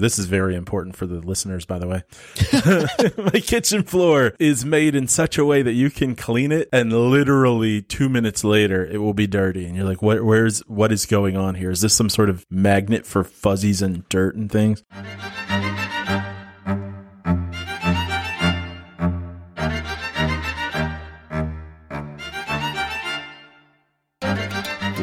This is very important for the listeners, by the way. My kitchen floor is made in such a way that you can clean it and literally two minutes later it will be dirty. And you're like, what, where's, what is going on here? Is this some sort of magnet for fuzzies and dirt and things?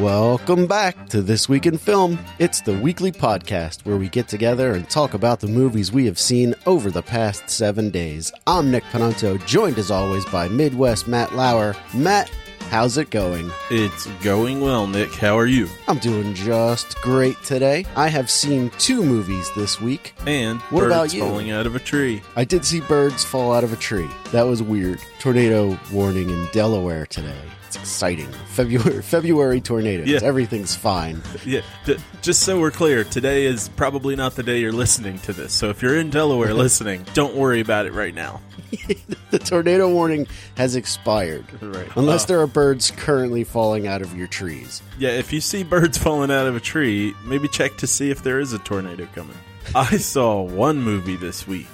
Welcome back to This Week in Film. It's the weekly podcast where we get together and talk about the movies we have seen over the past seven days. I'm Nick Pananto, joined as always by Midwest Matt Lauer. Matt, how's it going? It's going well, Nick. How are you? I'm doing just great today. I have seen two movies this week. And What birds about you? falling out of a tree. I did see birds fall out of a tree. That was weird. Tornado warning in Delaware today. It's exciting. February February tornadoes. Yeah. Everything's fine. Yeah, d- just so we're clear, today is probably not the day you're listening to this. So if you're in Delaware listening, don't worry about it right now. The tornado warning has expired. Right. Unless Uh, there are birds currently falling out of your trees. Yeah, if you see birds falling out of a tree, maybe check to see if there is a tornado coming. I saw one movie this week.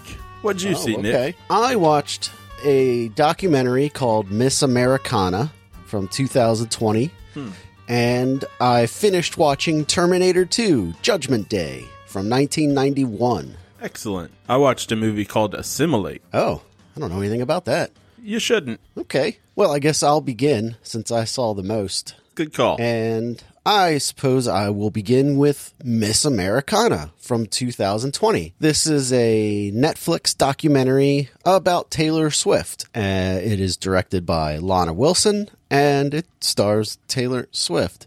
What'd you Oh, see, Nick? okay. I watched a documentary called Miss Americana from 2020. Hmm. And I finished watching Terminator 2 Judgment Day from 1991. Excellent. I watched a movie called Assimilate. Oh, I don't know anything about that. You shouldn't. Okay. Well, I guess I'll begin since I saw the most. Good call. And I suppose I will begin with Miss Americana from 2020. This is a Netflix documentary about Taylor Swift. Uh, it is directed by Lana Wilson and it stars Taylor Swift.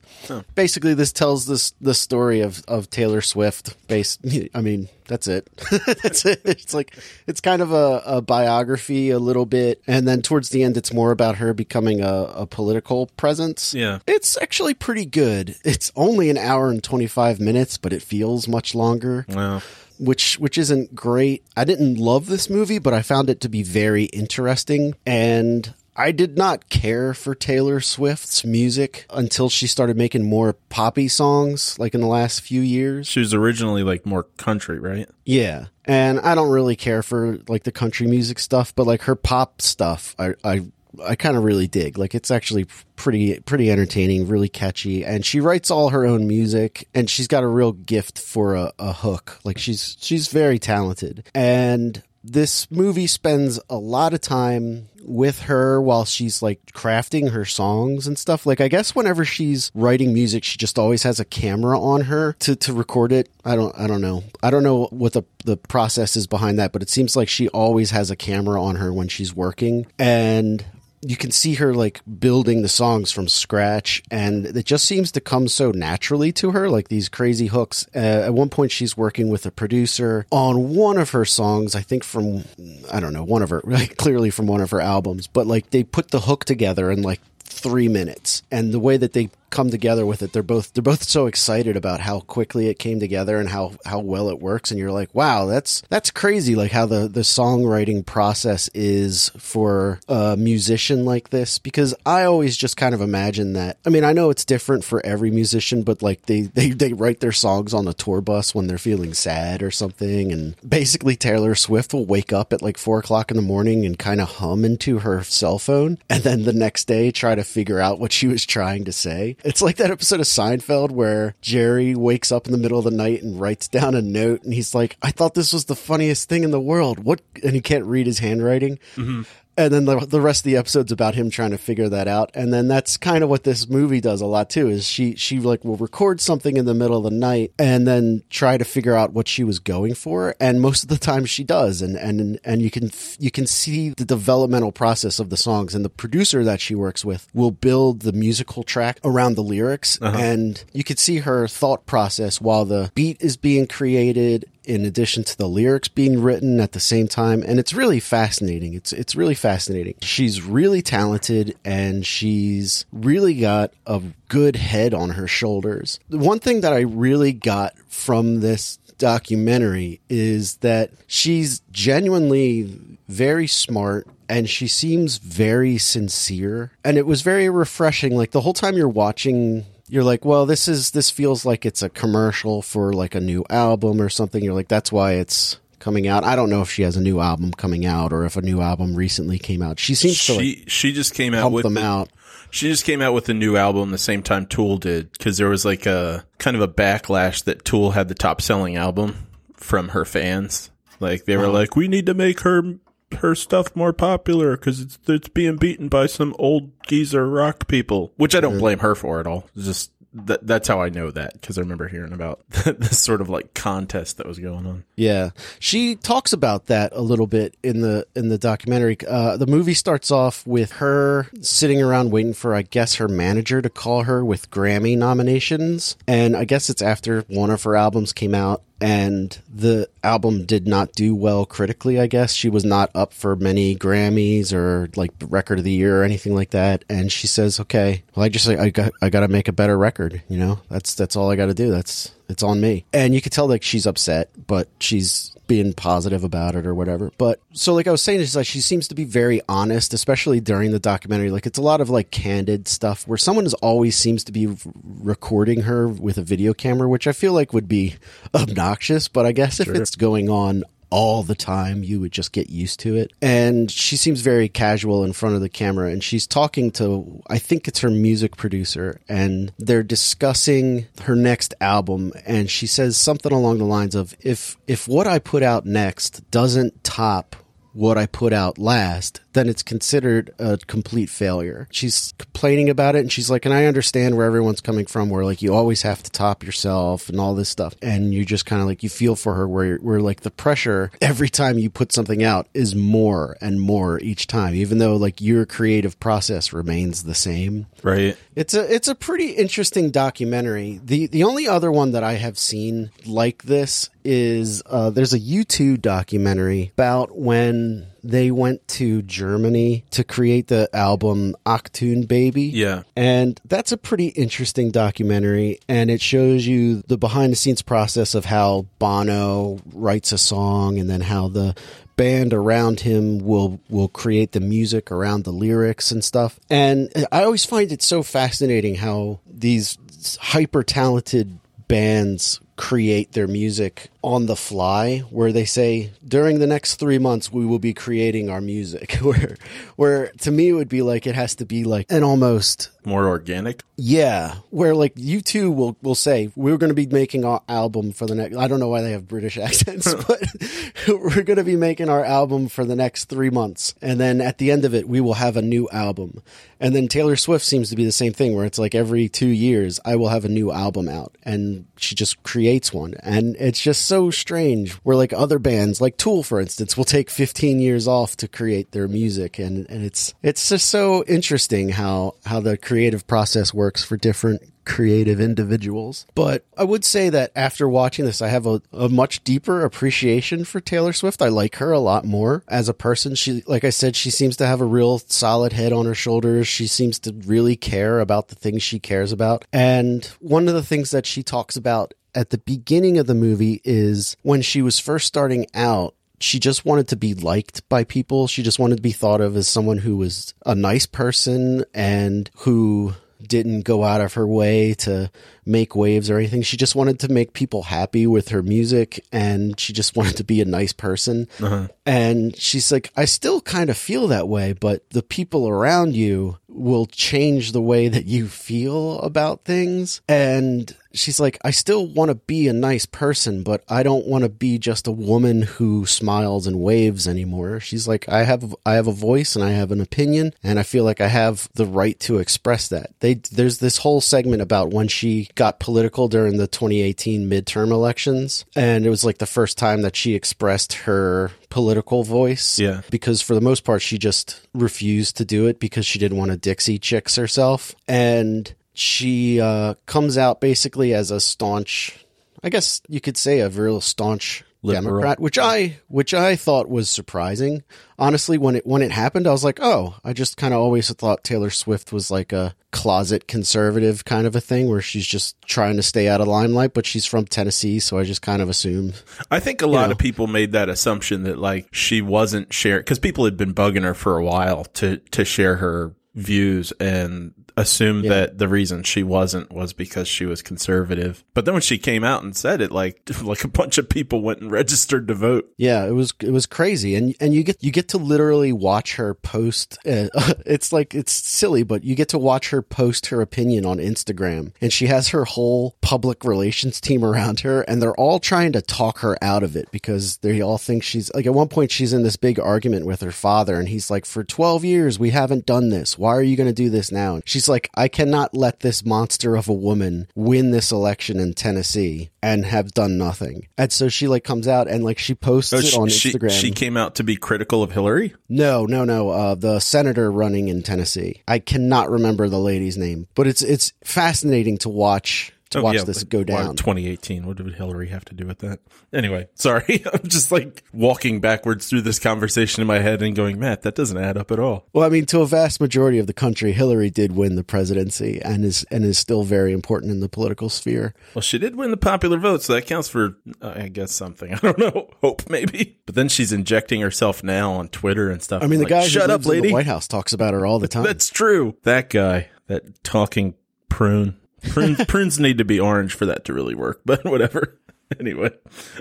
Basically, this tells this the story of, of Taylor Swift. Based, I mean, that's it. that's it. It's like it's kind of a, a biography, a little bit, and then towards the end, it's more about her becoming a, a political presence. Yeah. It's actually pretty good. It's only an hour and 25 minutes, but it feels much longer, Well, which which isn't great. I didn't love this movie, but I found it to be very interesting and I did not care for Taylor Swift's music until she started making more poppy songs like in the last few years. she was originally like more country, right? Yeah. And I don't really care for like the country music stuff, but like her pop stuff, I I I kind of really dig. Like it's actually pretty pretty entertaining, really catchy, and she writes all her own music, and she's got a real gift for a, a hook. Like she's she's very talented, and this movie spends a lot of time with her while she's like crafting her songs and stuff. Like I guess whenever she's writing music, she just always has a camera on her to, to record it. I don't I don't know. I don't know what the the process is behind that, but it seems like she always has a camera on her when she's working. And you can see her like building the songs from scratch and it just seems to come so naturally to her like these crazy hooks. Uh, at one point she's working with a producer on one of her songs i think from i don't know one of her clearly from one of her albums but like they put the hook together in like three minutes. And the way that they come together with it. They're both they're both so excited about how quickly it came together and how how well it works. And you're like wow that's that's crazy. Like how the the songwriting process is for a musician like this. Because i always just kind of imagine that i mean i know it's different for every musician but like they they, they write their songs on a tour bus when they're feeling sad or something. And basically taylor swift will wake up at like four o'clock in the morning and kind of hum into her cell phone and then the next day try to figure out what she was trying to say it's like that episode of Seinfeld where Jerry wakes up in the middle of the night and writes down a note and he's like, I thought this was the funniest thing in the world. What? And he can't read his handwriting. Mm-hmm. And then the, the rest of the episode's about him trying to figure that out. And then that's kind of what this movie does a lot too, is she, she like will record something in the middle of the night and then try to figure out what she was going for. And most of the time she does. And, and, and you can, you can see the developmental process of the songs and the producer that she works with will build the musical track around the lyrics. Uh-huh. And you could see her thought process while the beat is being created in addition to the lyrics being written at the same time. And it's really fascinating. It's it's really fascinating. She's really talented and she's really got a good head on her shoulders. The one thing that i really got from this documentary is that she's genuinely very smart and she seems very sincere. And it was very refreshing. Like the whole time you're watching you're like, well, this is this feels like it's a commercial for like a new album or something. You're like, that's why it's coming out. I don't know if she has a new album coming out or if a new album recently came out. She seems to like She she just came out with them the- out. She just came out with a new album the same time Tool did because there was like a kind of a backlash that Tool had the top selling album from her fans. Like they were like, we need to make her her stuff more popular because it's it's being beaten by some old geezer rock people, which I don't blame her for at all. It's just that that's how I know that because I remember hearing about this sort of like contest that was going on. Yeah, she talks about that a little bit in the in the documentary. Uh, the movie starts off with her sitting around waiting for, I guess, her manager to call her with Grammy nominations, and I guess it's after one of her albums came out, and the album did not do well critically. I guess she was not up for many Grammys or like record of the year or anything like that. And she says, "Okay, well, I just I got I got to make a better record. You know, that's that's all I got to do. That's it's on me." And you could tell like she's upset, but she's being positive about it or whatever. But so like I was saying, it's like she seems to be very honest, especially during the documentary. Like it's a lot of like candid stuff where someone is always seems to be recording her with a video camera, which I feel like would be obnoxious. But I guess if it's going on all the time, you would just get used to it. And she seems very casual in front of the camera and she's talking to, I think it's her music producer, and they're discussing her next album. And she says something along the lines of, if, if what I put out next doesn't top what I put out last, then it's considered a complete failure. She's complaining about it and she's like, and I understand where everyone's coming from, where like you always have to top yourself and all this stuff. And you just kind of like, you feel for her where, where like the pressure every time you put something out is more and more each time, even though like your creative process remains the same. Right. It's a it's a pretty interesting documentary. The the only other one that I have seen like this is uh, there's a U2 documentary about when they went to Germany to create the album Achtung Baby. Yeah. And that's a pretty interesting documentary, and it shows you the behind the scenes process of how Bono writes a song, and then how the band around him will will create the music around the lyrics and stuff. And I always find it so fascinating how these hyper talented bands create their music on the fly where they say during the next 3 months we will be creating our music where where to me it would be like it has to be like an almost More organic. yeah, where like you two will will say we're going to be making our album for the next. I don't know why they have British accents, but we're going to be making our album for the next three months, and then at the end of it, we will have a new album. And then Taylor Swift seems to be the same thing, where it's like every two years, I will have a new album out, and she just creates one, and it's just so strange. Where like other bands, like Tool, for instance, will take 15 years off to create their music, and and it's it's just so interesting how how the creative process works for different creative individuals. But I would say that after watching this, I have a, a much deeper appreciation for Taylor Swift. I like her a lot more as a person. She, like I said, she seems to have a real solid head on her shoulders. She seems to really care about the things she cares about. And one of the things that she talks about at the beginning of the movie is when she was first starting out, she just wanted to be liked by people. She just wanted to be thought of as someone who was a nice person and who didn't go out of her way to make waves or anything. She just wanted to make people happy with her music and she just wanted to be a nice person. Uh-huh. And she's like, I still kind of feel that way, but the people around you will change the way that you feel about things. And she's like, I still want to be a nice person, but I don't want to be just a woman who smiles and waves anymore. She's like, I have, I have a voice and I have an opinion and I feel like I have the right to express that. They, there's this whole segment about when she got political during the 2018 midterm elections. And it was like the first time that she expressed her political voice. Yeah. Because for the most part, she just refused to do it because she didn't want to Dixie chicks herself. And she uh, comes out basically as a staunch, I guess you could say a real staunch Liberal. Democrat, which I which I thought was surprising. Honestly, when it when it happened, I was like, oh, I just kind of always thought Taylor Swift was like a closet conservative kind of a thing, where she's just trying to stay out of limelight. But she's from Tennessee, so I just kind of assumed. I think a lot know. of people made that assumption that like she wasn't sharing because people had been bugging her for a while to to share her views and assumed that the reason she wasn't was because she was conservative. But then when she came out and said it, like like a bunch of people went and registered to vote. Yeah, it was it was crazy, and and you get you get to literally watch her post. Uh, it's like it's silly, but you get to watch her post her opinion on Instagram, and she has her whole public relations team around her, and they're all trying to talk her out of it because they all think she's like. At one point, she's in this big argument with her father, and he's like, "For twelve years, we haven't done this. Why are you going to do this now?" And she's like, "I cannot let this monster of a woman win this election in Tennessee and have done nothing." And so she like comes out and like she posts Oh, it she, on Instagram. she came out to be critical of Hillary. No, no, no. Uh, the senator running in Tennessee. I cannot remember the lady's name, but it's it's fascinating to watch Oh, watch yeah, this go down. 2018. What did Hillary have to do with that? Anyway, sorry. I'm just like walking backwards through this conversation in my head and going, Matt, that doesn't add up at all. Well, I mean, to a vast majority of the country, Hillary did win the presidency and is and is still very important in the political sphere. Well, she did win the popular vote, so that counts for, uh, I guess, something. I don't know. Hope, maybe. But then she's injecting herself now on Twitter and stuff. I mean, the Like, guy shut up, lady. the White House talks about her all the time. That's true. That guy, that talking prune. Prunes, prunes need to be orange for that to really work, but whatever. Anyway,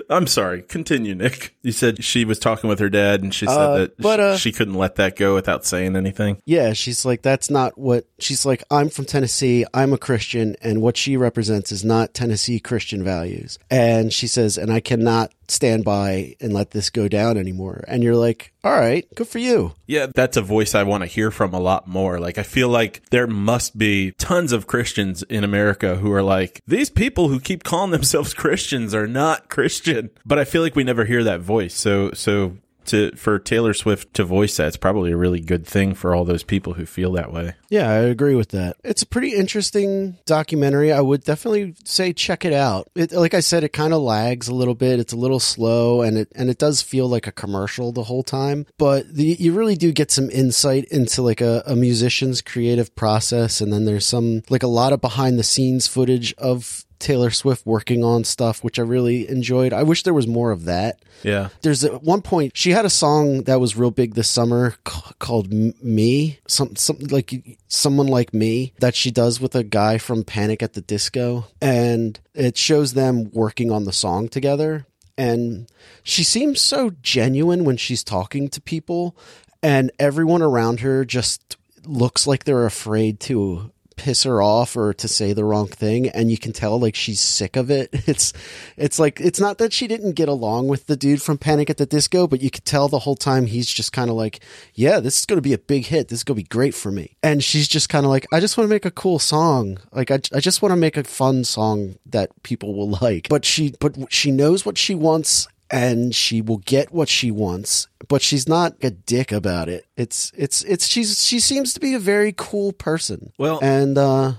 I'm sorry. Continue, Nick. You said she was talking with her dad and she said Uh, that but, she, uh, she couldn't let that go without saying anything. Yeah, she's like, that's not what she's like. I'm from Tennessee. I'm a Christian, and what she represents is not Tennessee Christian values. And she says, and I cannot stand by and let this go down anymore. And you're like, all right, good for you. Yeah, that's a voice I want to hear from a lot more. Like, I feel like there must be tons of Christians in America who are like, these people who keep calling themselves Christians are not Christian. But I feel like we never hear that voice. So, so to, for Taylor Swift to voice that, it's probably a really good thing for all those people who feel that way. Yeah, I agree with that. It's a pretty interesting documentary. I would definitely say check it out. It, like I said, it kind of lags a little bit. It's a little slow, and it and it does feel like a commercial the whole time. But the, you really do get some insight into like a, a musician's creative process, and then there's some like a lot of behind the scenes footage of Taylor Swift working on stuff, which I really enjoyed. I wish there was more of that. Yeah. There's at one point she had a song that was real big this summer c- called "Me," some something like "Someone Like Me" that she does with a guy from Panic at the Disco, and it shows them working on the song together. And she seems so genuine when she's talking to people, and everyone around her just looks like they're afraid to piss her off or to say the wrong thing and you can tell like she's sick of it. It's it's like it's not that she didn't get along with the dude from panic at the disco but you could tell the whole time he's just kind of like yeah this is going to be a big hit. This is going to be great for me. And she's just kind of like i just want to make a cool song. Like I, I just want to make a fun song that people will like. But she but she knows what she wants and she will get what she wants but she's not a dick about it. It's it's it's she's she seems to be a very cool person. Well, and uh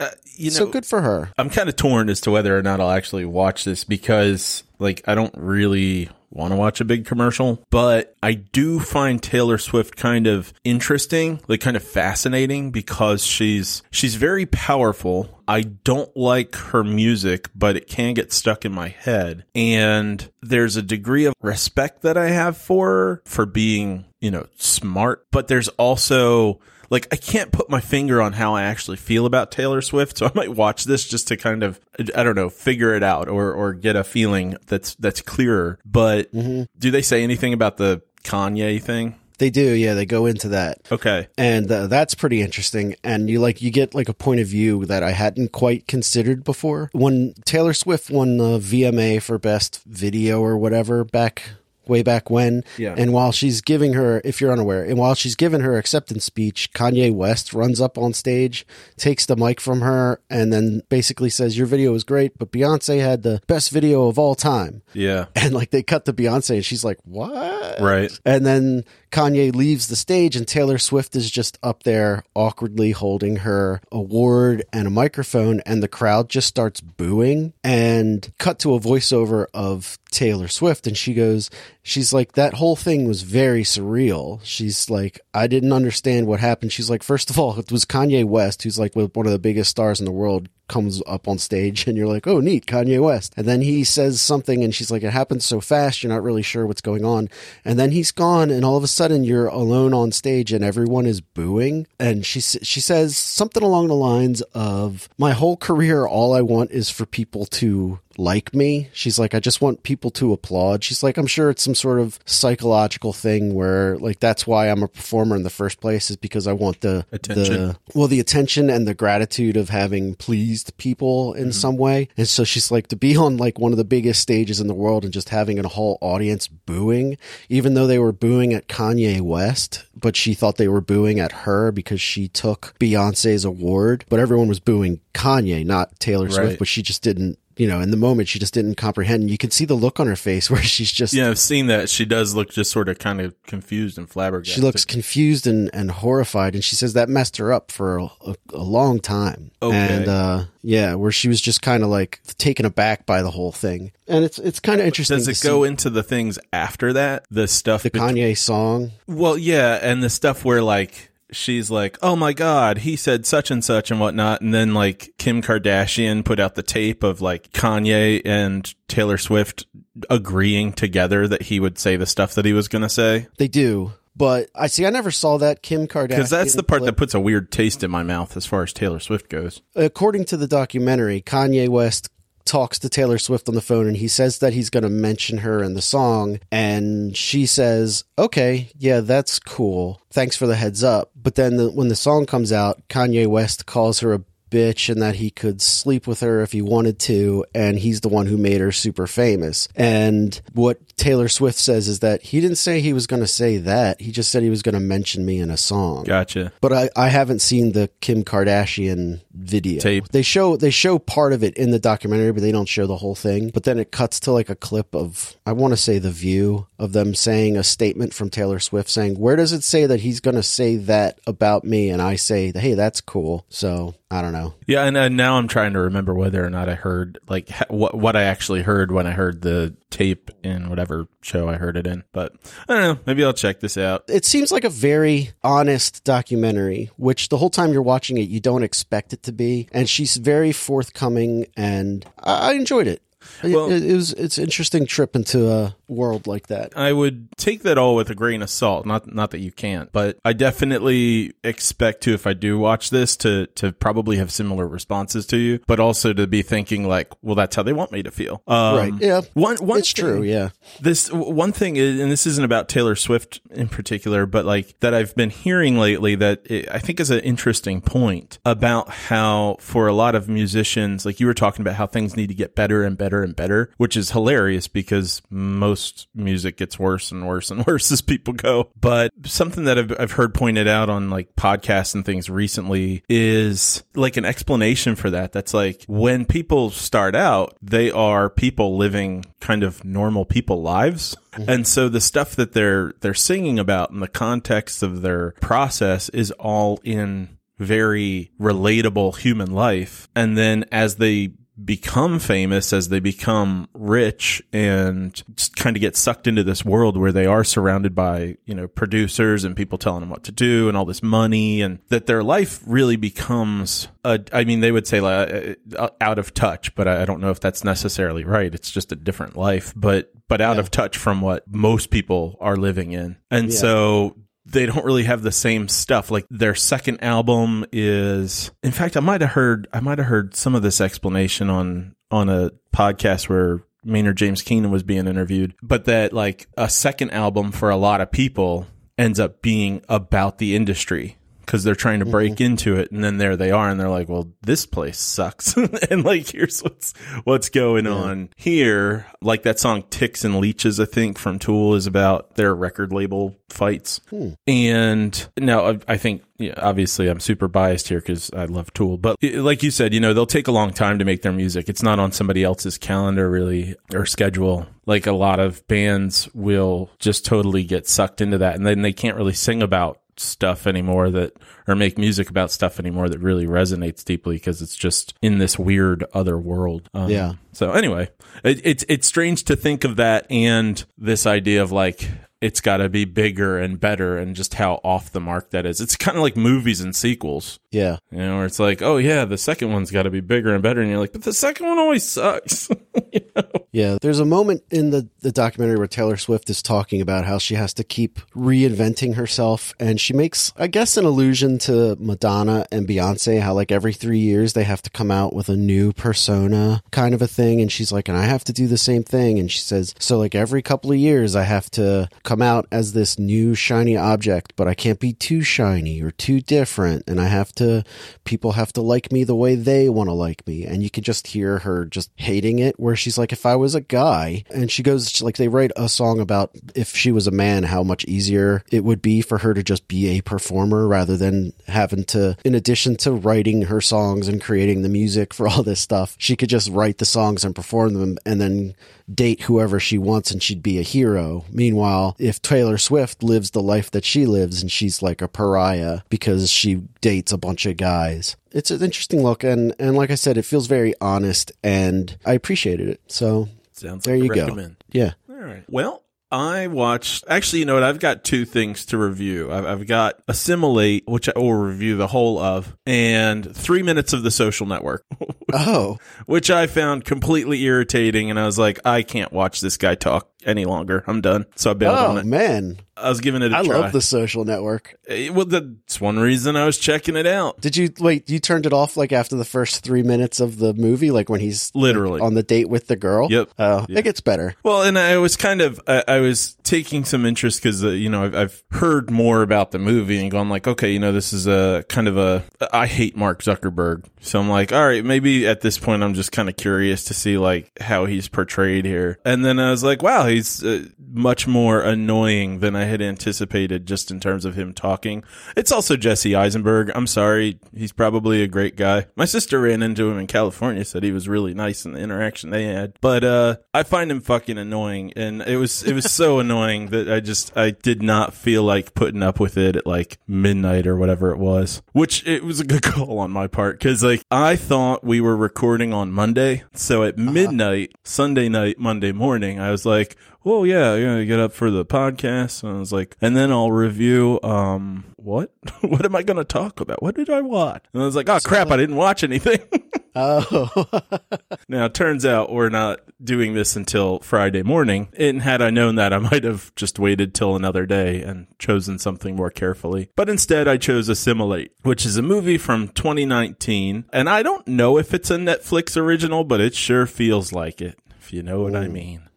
uh, you know, so good for her. I'm kind of torn as to whether or not I'll actually watch this because, like, I don't really want to watch a big commercial, but I do find Taylor Swift kind of interesting, like kind of fascinating because she's she's very powerful. I don't like her music, but it can get stuck in my head. And there's a degree of respect that I have for her for being, you know, smart, but there's also like I can't put my finger on how I actually feel about Taylor Swift, so I might watch this just to kind of I don't know figure it out or or get a feeling that's that's clearer. But do they say anything about the Kanye thing? they do yeah they go into that. Okay, and uh, that's pretty interesting. And you like you get like a point of view that i hadn't quite considered before. When taylor swift won the vma for best video or whatever back way back when Yeah. and while she's giving her if you're unaware and while she's giving her acceptance speech kanye west runs up on stage takes the mic from her and then basically says your video was great but beyonce had the best video of all time yeah, and like they cut to beyonce and she's like what right. and then Kanye leaves the stage, and Taylor Swift is just up there awkwardly holding her award and a microphone, and the crowd just starts booing. And cut to a voiceover of Taylor Swift, and she goes, she's like, that whole thing was very surreal. She's like, I didn't understand what happened. She's like, first of all, it was Kanye West, who's like one of the biggest stars in the world, comes up on stage and you're like, oh, neat, Kanye West. And then he says something and she's like, it happens so fast, you're not really sure what's going on. And then he's gone and all of a sudden you're alone on stage and everyone is booing. And she, she says something along the lines of, my whole career, all I want is for people to like me. She's like, I just want people to applaud. She's like, I'm sure it's some sort of psychological thing where like that's why I'm a performer in the first place is because I want the Attention. the well the attention and the gratitude of having pleased people in mm-hmm. some way. And so she's like to be on like one of the biggest stages in the world and just having a whole audience booing, even though they were booing at Kanye West, but she thought they were booing at her because she took Beyonce's award, but everyone was booing Kanye, not Taylor Swift, Right. but she just didn't you know, in the moment, she just didn't comprehend. And you can see the look on her face where she's just, Yeah, I've seen that. She does look just sort of kind of confused and flabbergasted. she looks confused and, and horrified. And she says that messed her up for a, a, a long time. Okay. And, uh, yeah, where she was just kind of like taken aback by the whole thing. And it's, it's kind of interesting. Does it go see into the things after that? The stuff the bet- Kanye song? Well, yeah, and the stuff where like she's like, "Oh my god, he said such and such and whatnot," and then like Kim Kardashian put out the tape of like Kanye and Taylor Swift agreeing together that he would say the stuff that he was going to say. They do. But I see, I never saw that Kim Kardashian. Because that's the part clip. that puts a weird taste in my mouth as far as Taylor Swift goes. according to the documentary, Kanye West talks to Taylor Swift on the phone and he says that he's going to mention her in the song. And she says, okay, yeah, that's cool. Thanks for the heads up. But then the, when the song comes out, Kanye West calls her a bitch and that he could sleep with her if he wanted to. And he's the one who made her super famous. And what Taylor Swift says is that he didn't say he was going to say that. He just said he was going to mention me in a song. Gotcha. But I, I haven't seen the Kim Kardashian video. Tape. They show they show part of it in the documentary, but they don't show the whole thing. But then it cuts to like a clip of I want to say the view of them saying a statement from Taylor Swift saying, "Where does it say that he's going to say that about me?" And I say, "Hey, that's cool." So I don't know. Yeah, and, and now I'm trying to remember whether or not I heard like ha- what what I actually heard when I heard the tape in whatever show I heard it in. But I don't know. Maybe I'll check this out. It seems like a very honest documentary, which the whole time you're watching it, you don't expect it to be. And she's very forthcoming, and I, I enjoyed it. Well- it, it was it's an interesting trip into a world like that. I would take that all with a grain of salt. Not not that you can't, but I definitely expect to if I do watch this to to probably have similar responses to you, but also to be thinking like, well, that's how they want me to feel. Um, Right. Yeah. One one It's true. Yeah. This one thing is, and this isn't about Taylor Swift in particular, but like that I've been hearing lately that it, I think is an interesting point about how for a lot of musicians, like you were talking about how things need to get better and better and better, which is hilarious because most music gets worse and worse and worse as people go. But something that I've, I've heard pointed out on like podcasts and things recently is like an explanation for that. That's like when people start out, they are people living kind of normal people lives. Mm-hmm. And so the stuff that they're they're singing about in the context of their process is all in very relatable human life. And then as they become famous, as they become rich and just kind of get sucked into this world where they are surrounded by, you know, producers and people telling them what to do and all this money and that their life really becomes a, I mean, they would say like uh, out of touch, but I I don't know if that's necessarily right. It's just a different life, but, but out of touch from what most people are living in. And so they don't really have the same stuff. Like their second album is, in fact, I might have heard, I might have heard some of this explanation on, on a podcast where Maynard James Keenan was being interviewed, but that like a second album for a lot of people ends up being about the industry because they're trying to mm-hmm. break into it and then there they are and they're like well this place sucks. And like here's what's what's going on here. Like that song ticks and leeches i think from tool is about their record label fights. Hmm. And now I- i think yeah, obviously i'm super biased here because i love tool but i- like you said you know they'll take a long time to make their music. It's not on somebody else's calendar really or schedule. Like a lot of bands will just totally get sucked into that and then they can't really sing about stuff anymore that or make music about stuff anymore that really resonates deeply because it's just in this weird other world. Um, Yeah. So anyway, it, it's it's strange to think of that and this idea of like it's got to be bigger and better and just how off the mark that is. It's kind of like movies and sequels. Yeah. You know, where it's like, oh yeah, the second one's got to be bigger and better, and you're like, but the second one always sucks. you know? Yeah, there's a moment in the, the documentary where Taylor Swift is talking about how she has to keep reinventing herself. And she makes, I guess, an allusion to Madonna and Beyonce, how like every three years they have to come out with a new persona kind of a thing. And she's like, and I have to do the same thing. And she says, so like every couple of years I have to come out as this new shiny object, but I can't be too shiny or too different. And I have to, people have to like me the way they want to like me. And you can just hear her just hating it, where she's like, if I was a guy, and she goes, like, they write a song about if she was a man, how much easier it would be for her to just be a performer rather than having to, in addition to writing her songs and creating the music for all this stuff, she could just write the songs and perform them and then date whoever she wants and she'd be a hero. Meanwhile, if Taylor Swift lives the life that she lives and she's like a pariah because she dates a bunch of guys. It's an interesting look and and like I said it feels very honest and I appreciated it. So Sounds there like you go. Yeah. All right. Well, I watched. Actually, you know what? I've got two things to review. I've, I've got Assimilate, which I will review the whole of, and Three Minutes of the Social Network, Oh, which I found completely irritating. And I was like, I can't watch this guy talk any longer. I'm done. So I bailed oh on it. man. I was giving it a I try. I love the social network. Eh, Well, that's one reason I was checking it out. Did you wait, you turned it off like after the first 3 minutes of the movie like when he's Literally. on the date with the girl? Yep. Oh, it gets better. Well, and I was kind of, I, I was taking some interest because, uh, you know, I've, I've heard more about the movie and gone like, okay, you know, this is a kind of a, I hate Mark Zuckerberg. So I'm like, all right, maybe at this point I'm just kind of curious to see like how he's portrayed here. And then I was like, wow, he's uh, much more annoying than I had anticipated just in terms of him talking. It's also Jesse Eisenberg. I'm sorry. He's probably a great guy. My sister ran into him in California, said he was really nice in the interaction they had. But, uh, I find him fucking annoying. And it was, it was so annoying that I just, I did not feel like putting up with it at like midnight or whatever it was, which it was a good call on my part. Cause like I thought we were recording on Monday. So at midnight, Sunday night, Monday morning, I was like, well, yeah, I'm gonna get up for the podcast. And I was like, and then I'll review, um, what? what am I gonna talk about? What did I watch? And I was like, oh crap, I didn't watch anything. Oh. now, it turns out we're not doing this until Friday morning. And had I known that, I might have just waited till another day and chosen something more carefully. But instead, I chose Assimilate, which is a movie from 2019. And I don't know if it's a Netflix original, but it sure feels like it, if you know what I mean.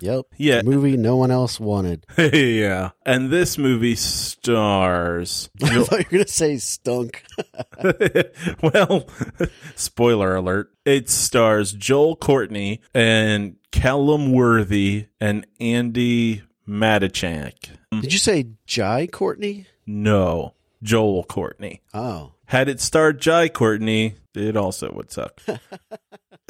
Yep. Yeah. The movie no one else wanted. yeah. And this movie stars. I thought you were going to say stunk. well, spoiler alert. It stars Joel Courtney and Callum Worthy and Andi Matichak. Mm. Did you say Jai Courtney? No, Joel Courtney. Oh. Had it starred Jai Courtney, it also would suck.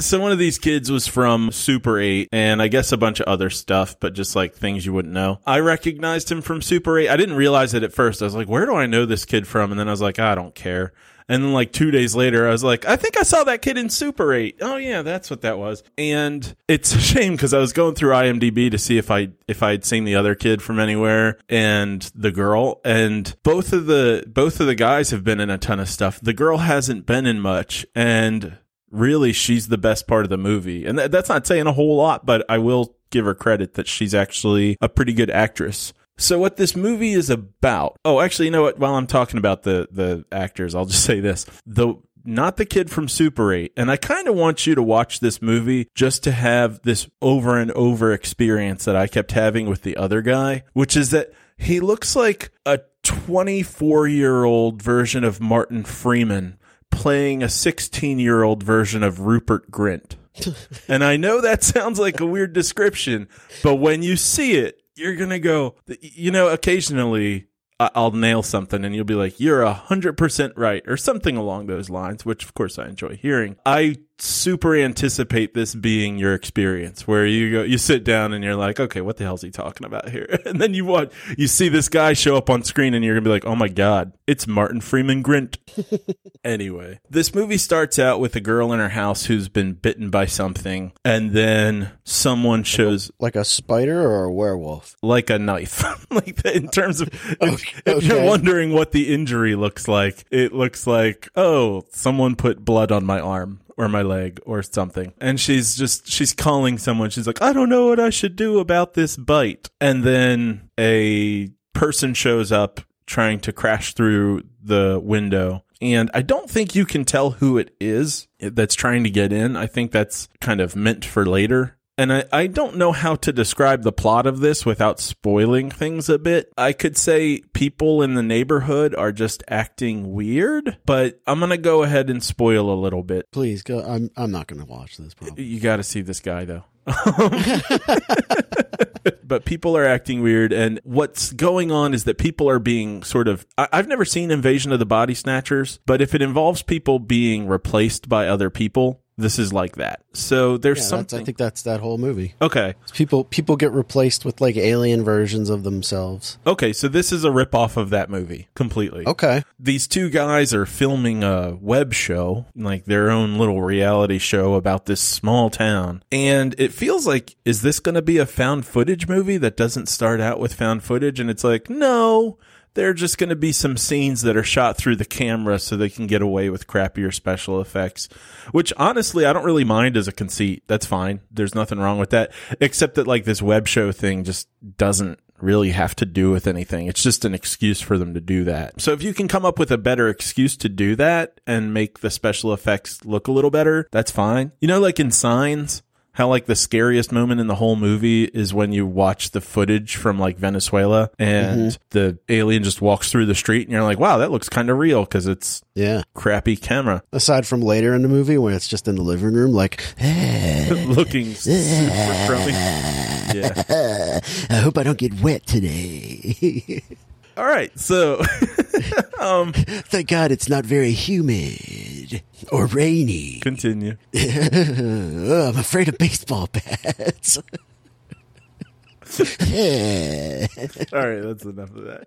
So one of these kids was from Super 8 and I guess a bunch of other stuff, but just like things you wouldn't know. I recognized him from Super 8. I didn't realize it at first. I was like, where do I know this kid from? And then I was like, I don't care. And then like two days later, I was like, I think I saw that kid in Super 8. Oh yeah, that's what that was. And it's a shame because I was going through IMDb to see if I if I had seen the other kid from anywhere and the girl. And both of the both of the guys have been in a ton of stuff. The girl hasn't been in much, and really, she's the best part of the movie. And th- that's not saying a whole lot, but I will give her credit that she's actually a pretty good actress. So what this movie is about? Oh, actually, you know what? While I'm talking about the the actors, I'll just say this: the not the kid from Super 8. And I kind of want you to watch this movie just to have this over and over experience that I kept having with the other guy, which is that he looks like a 24 year old version of Martin Freeman playing a 16 year old version of Rupert Grint. and I know that sounds like a weird description, but when you see it, you're going to go, you know, occasionally I'll nail something and you'll be like, you're a hundred percent right or something along those lines, which of course I enjoy hearing. I super anticipate this being your experience where you go you sit down and you're like okay what the hell's he talking about here? And then you watch you see this guy show up on screen and you're gonna be like oh my god it's martin freeman grint anyway this movie starts out with a girl in her house who's been bitten by something and then someone shows Like a spider or a werewolf? like a knife. Like in terms of if, if you're wondering what the injury looks like it looks like oh someone put blood on my arm or my leg or something and she's just she's calling someone she's like i don't know what i should do about this bite and then a person shows up trying to crash through the window and I don't think you can tell who it is that's trying to get in. I think that's kind of meant for later. And I, I don't know how to describe the plot of this without spoiling things a bit. I could say people in the neighborhood are just acting weird, but I'm going to go ahead and spoil a little bit. Please go. I'm I'm not going to watch this. Probably. You got to see this guy though. but people are acting weird, and what's going on is that people are being sort of. I, I've never seen Invasion of the Body Snatchers, but if it involves people being replaced by other people, this is like that. So there's Yeah, something. I think that's that whole movie. okay, People people get replaced with like alien versions of themselves. okay. So this is a ripoff of that movie completely. Okay. these two guys are filming a web show, like their own little reality show about this small town. And it feels like, is this going to be a found footage movie that doesn't start out with found footage? And it's like, no, they're just going to be some scenes that are shot through the camera so they can get away with crappier special effects, which honestly, I don't really mind as a conceit. That's fine. There's nothing wrong with that, except that like this web show thing just doesn't really have to do with anything. It's just an excuse for them to do that. So if you can come up with a better excuse to do that and make the special effects look a little better, that's fine. You know, like in Signs, how like the scariest moment in the whole movie is when you watch the footage from like Venezuela and mm-hmm. the alien just walks through the street and you're like, wow, that looks kind of real because it's Yeah. crappy camera Aside from later in the movie when it's just in the living room, like, looking super crummy. Yeah. I hope I don't get wet today. All right. So Thank God it's not very humid or rainy. continue. Ugh, I'm afraid of baseball bats. All right, that's enough of that.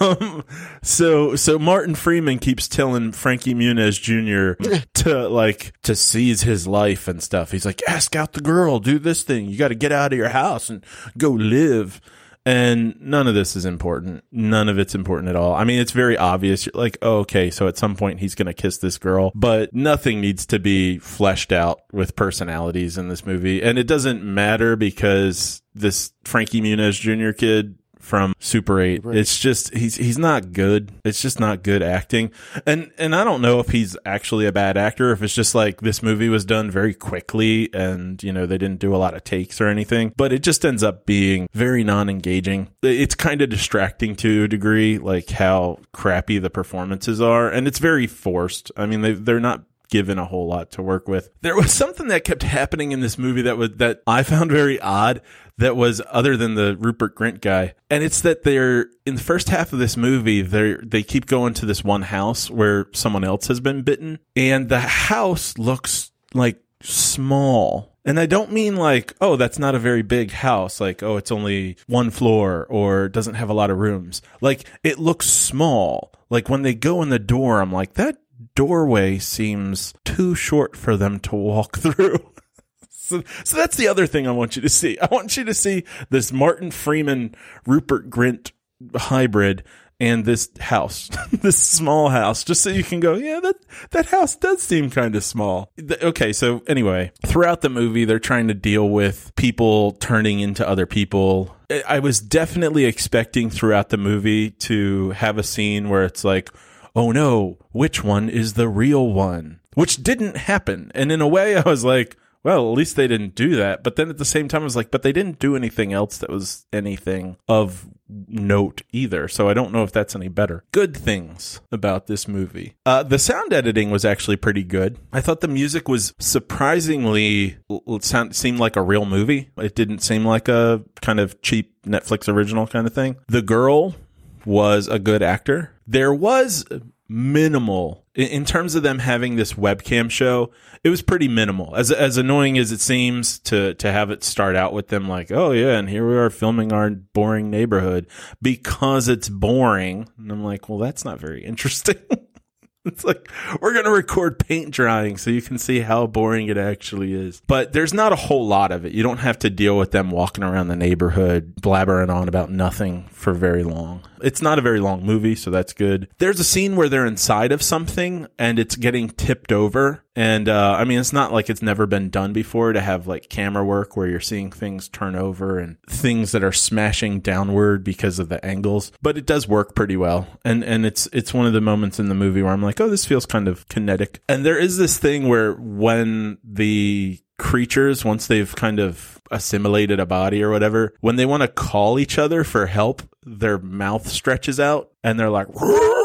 Um, so so Martin Freeman keeps telling Frankie Muniz Jr. to like to seize his life and stuff. He's like, ask out the girl, do this thing. You got to get out of your house and go live. And none of this is important. None of it's important at all. I mean, it's very obvious. You're like, oh, okay, so at some point he's going to kiss this girl, but nothing needs to be fleshed out with personalities in this movie. And it doesn't matter because this Frankie Muniz Jr. kid from Super 8. It's just he's he's not good. It's just not good acting. And and I don't know if he's actually a bad actor if it's just like this movie was done very quickly and you know they didn't do a lot of takes or anything, but it just ends up being very non-engaging. It's kind of distracting to a degree like how crappy the performances are and it's very forced. I mean they they're not given a whole lot to work with. There was something that kept happening in this movie that was that I found very odd that was other than the Rupert Grint guy. And it's that they're in the first half of this movie, they they keep going to this one house where someone else has been bitten and the house looks like small. And I don't mean like, oh, that's not a very big house. Like, oh, it's only one floor or doesn't have a lot of rooms. Like, it looks small. Like, when they go in the door, I'm like, that doorway seems too short for them to walk through. So, so that's the other thing I want you to see. I want you to see this Martin Freeman, Rupert Grint hybrid and this house, this small house, just so you can go, yeah, that, that house does seem kind of small. Okay. So anyway, throughout the movie, they're trying to deal with people turning into other people. I- was definitely expecting throughout the movie to have a scene where it's like, oh no, which one is the real one? Which didn't happen. And in a way, I was like, well, at least they didn't do that. But then at the same time, I was like, but they didn't do anything else that was anything of note either. So I don't know if that's any better. Good things about this movie. Uh, the sound editing was actually pretty good. I thought the music was surprisingly, sound, seemed like a real movie. It didn't seem like a kind of cheap Netflix original kind of thing. The girl was a good actor. There was minimal in, terms of them having this webcam show, it was pretty minimal. As as annoying as it seems to to have it start out with them like, oh yeah, and here we are filming our boring neighborhood because it's boring. And I'm like, well, that's not very interesting. It's like we're going to record paint drying so you can see how boring it actually is. But there's not a whole lot of it. You don't have to deal with them walking around the neighborhood blabbering on about nothing for very long. It's not a very long movie, so that's good. There's a scene where they're inside of something and it's getting tipped over. And uh, I mean, it's not like it's never been done before to have like camera work where you're seeing things turn over and things that are smashing downward because of the angles. But it does work pretty well, and and it's it's one of the moments in the movie where I'm like, oh, this feels kind of kinetic. And there is this thing where when the creatures once they've kind of assimilated a body or whatever when they want to call each other for help their mouth stretches out and they're like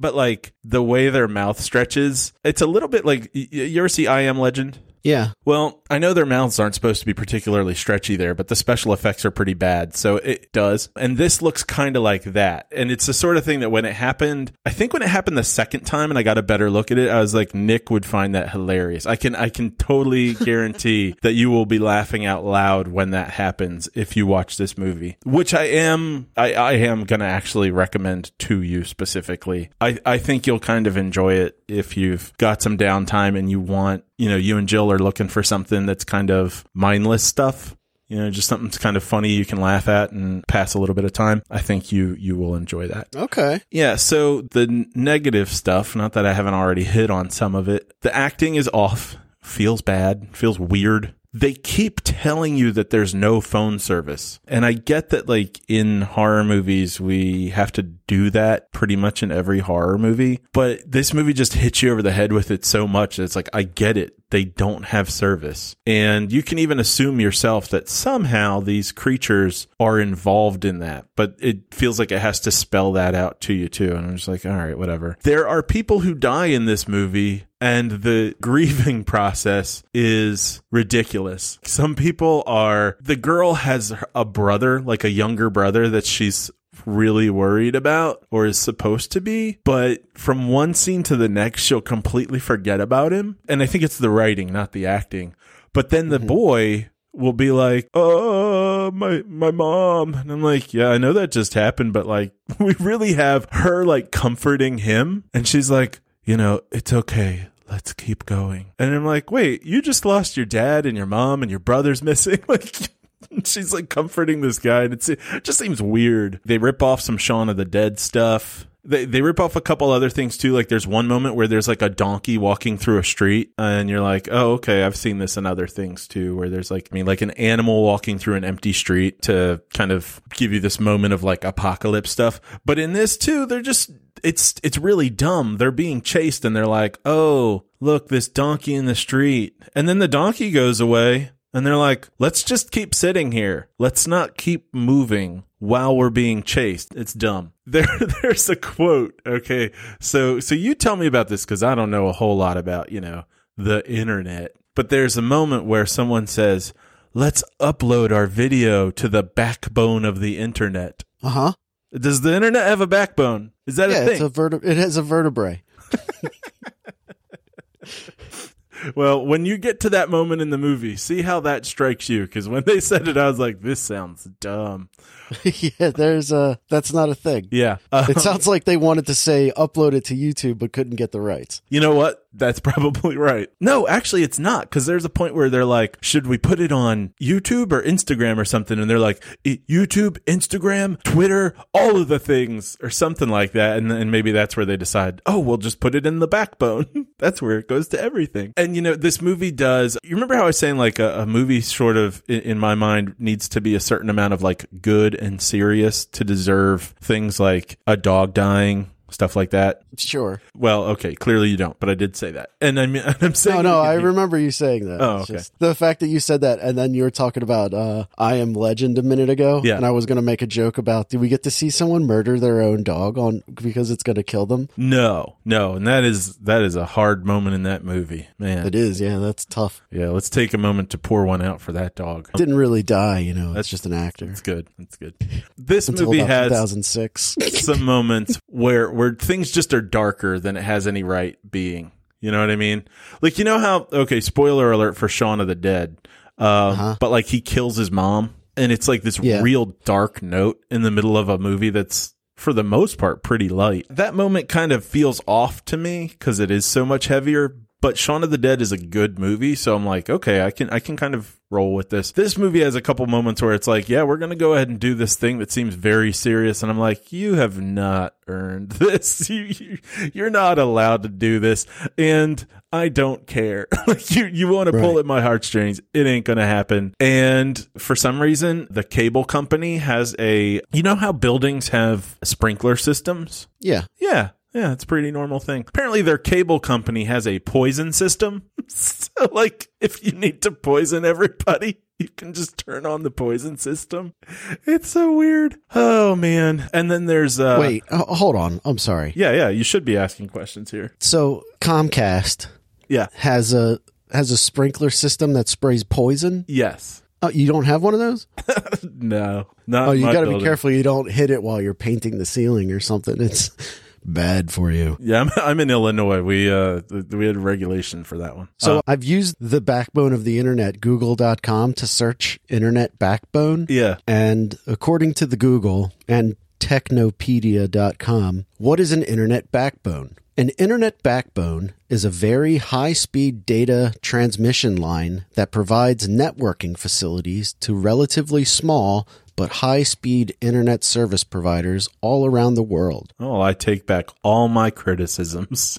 but like the way their mouth stretches it's a little bit like you ever see i am legend Yeah. well, I know their mouths aren't supposed to be particularly stretchy there, but the special effects are pretty bad. So it does. And this looks kind of like that. And it's the sort of thing that when it happened, I think when it happened the second time and I got a better look at it, I was like, Nick would find that hilarious. I can, I can totally guarantee that you will be laughing out loud when that happens if you watch this movie, which I am, I, I am going to actually recommend to you specifically. I, I think you'll kind of enjoy it if you've got some downtime and you want, you know, you and Jill are looking for something that's kind of mindless stuff. You know, just something that's kind of funny you can laugh at and pass a little bit of time. I think you you will enjoy that. Okay. Yeah, so the negative stuff, not that I haven't already hit on some of it. The acting is off, feels bad, feels weird. They keep telling you that there's no phone service. And I get that like in horror movies we have to do that pretty much in every horror movie, but this movie just hits you over the head with it so much it's like I get it. They don't have service. And you can even assume yourself that somehow these creatures are involved in that, but it feels like it has to spell that out to you too. And I'm just like, all right, whatever. There are people who die in this movie and the grieving process is ridiculous. Some people are, the girl has a brother, like a younger brother that she's really worried about or is supposed to be, but from one scene to the next, she'll completely forget about him. And I think it's the writing, not the acting. But then the mm-hmm. boy will be like, "Oh, my my mom," and I'm like, "Yeah, I know that just happened, but like, we really have her like comforting him, and she's like, you know, it's okay." Let's keep going. And I'm like, wait, you just lost your dad and your mom and your brother's missing. Like, she's like comforting this guy, and it just seems weird. They rip off some Shaun of the Dead stuff. They they rip off a couple other things too. Like there's one moment where there's like a donkey walking through a street, and you're like, oh okay, I've seen this in other things too. Where there's like I mean like an animal walking through an empty street to kind of give you this moment of like apocalypse stuff. But in this too, they're just it's it's really dumb. They're being chased, and they're like, oh look, this donkey in the street, and then the donkey goes away. And they're like, let's just keep sitting here. Let's not keep moving while we're being chased. It's dumb. There, there's a quote. Okay. So, so you tell me about this because I don't know a whole lot about, you know, the internet. But there's a moment where someone says, let's upload our video to the backbone of the internet. Uh huh. Does the internet have a backbone? Is that Yeah, a it's thing? a verte- It has a vertebrae. well, when you get to that moment in the movie, see how that strikes you. Because when they said it, I was like, this sounds dumb. yeah, there's a. That's not a thing. Yeah. Uh, It sounds like they wanted to say upload it to YouTube but couldn't get the rights. You know what? That's probably right. No, actually, it's not because there's a point where they're like, should we put it on YouTube or Instagram or something? And they're like, YouTube, Instagram, Twitter, all of the things or something like that. And then maybe that's where they decide, oh, we'll just put it in the backbone. that's where it goes to everything. And, you know, this movie does, you remember how I was saying like a, a movie sort of in, in my mind needs to be a certain amount of like good and serious to deserve things like a dog dying. Stuff like that. Sure. Well, okay, clearly you don't, but I did say that, and I'm I'm saying No, no, I remember you saying that. Oh, It's okay. the fact that you said that, and then you were talking about uh, I Am Legend a minute ago. Yeah. And I was going to make a joke about do we get to see someone murder their own dog on because it's going to kill them? No, no, and that is that is a hard moment in that movie, man. It is. Yeah, that's tough. Yeah, let's take a moment to pour one out for that dog. Didn't really die, you know. That's- just an actor. That's good. That's good. This Until movie has 2006. some moments where where things just are darker than it has any right being. You know what I mean? Like you know how okay, spoiler alert for Shaun of the Dead. Um, but like he kills his mom and it's like this Yeah. real dark note in the middle of a movie that's for the most part pretty light. That moment kind of feels off to me cuz it is so much heavier, but Shaun of the Dead is a good movie, so I'm like, okay, I can I can kind of roll with this. This movie has a couple moments where it's like, yeah, we're going to go ahead and do this thing that seems very serious and I'm like, you have not earned this. You, you you're not allowed to do this and I don't care. like you you want to pull Right. at my heartstrings, it ain't going to happen. And for some reason, the cable company has a you know how buildings have sprinkler systems? Yeah. Yeah. Yeah, it's a pretty normal thing. Apparently their cable company has a poison system. so like if you need to poison everybody, you can just turn on the poison system. It's so weird. Oh man. And then there's uh Wait, uh, hold on. I'm sorry. Yeah, yeah, you should be asking questions here. So Comcast Yeah. has a has a sprinkler system that sprays poison. Yes. Oh, you don't have one of those? No. Not Oh, you got to be careful you don't hit it while you're painting the ceiling or something. It's bad for you. Yeah, I'm, I'm in Illinois. We uh we had regulation for that one. So Uh, I've used the backbone of the internet, google.com, to search internet backbone. yeah. And according to the Google and technopedia.com, what is an internet backbone? An internet backbone is a very high speed data transmission line that provides networking facilities to relatively small but high speed internet service providers all around the world. Oh, I take back all my criticisms.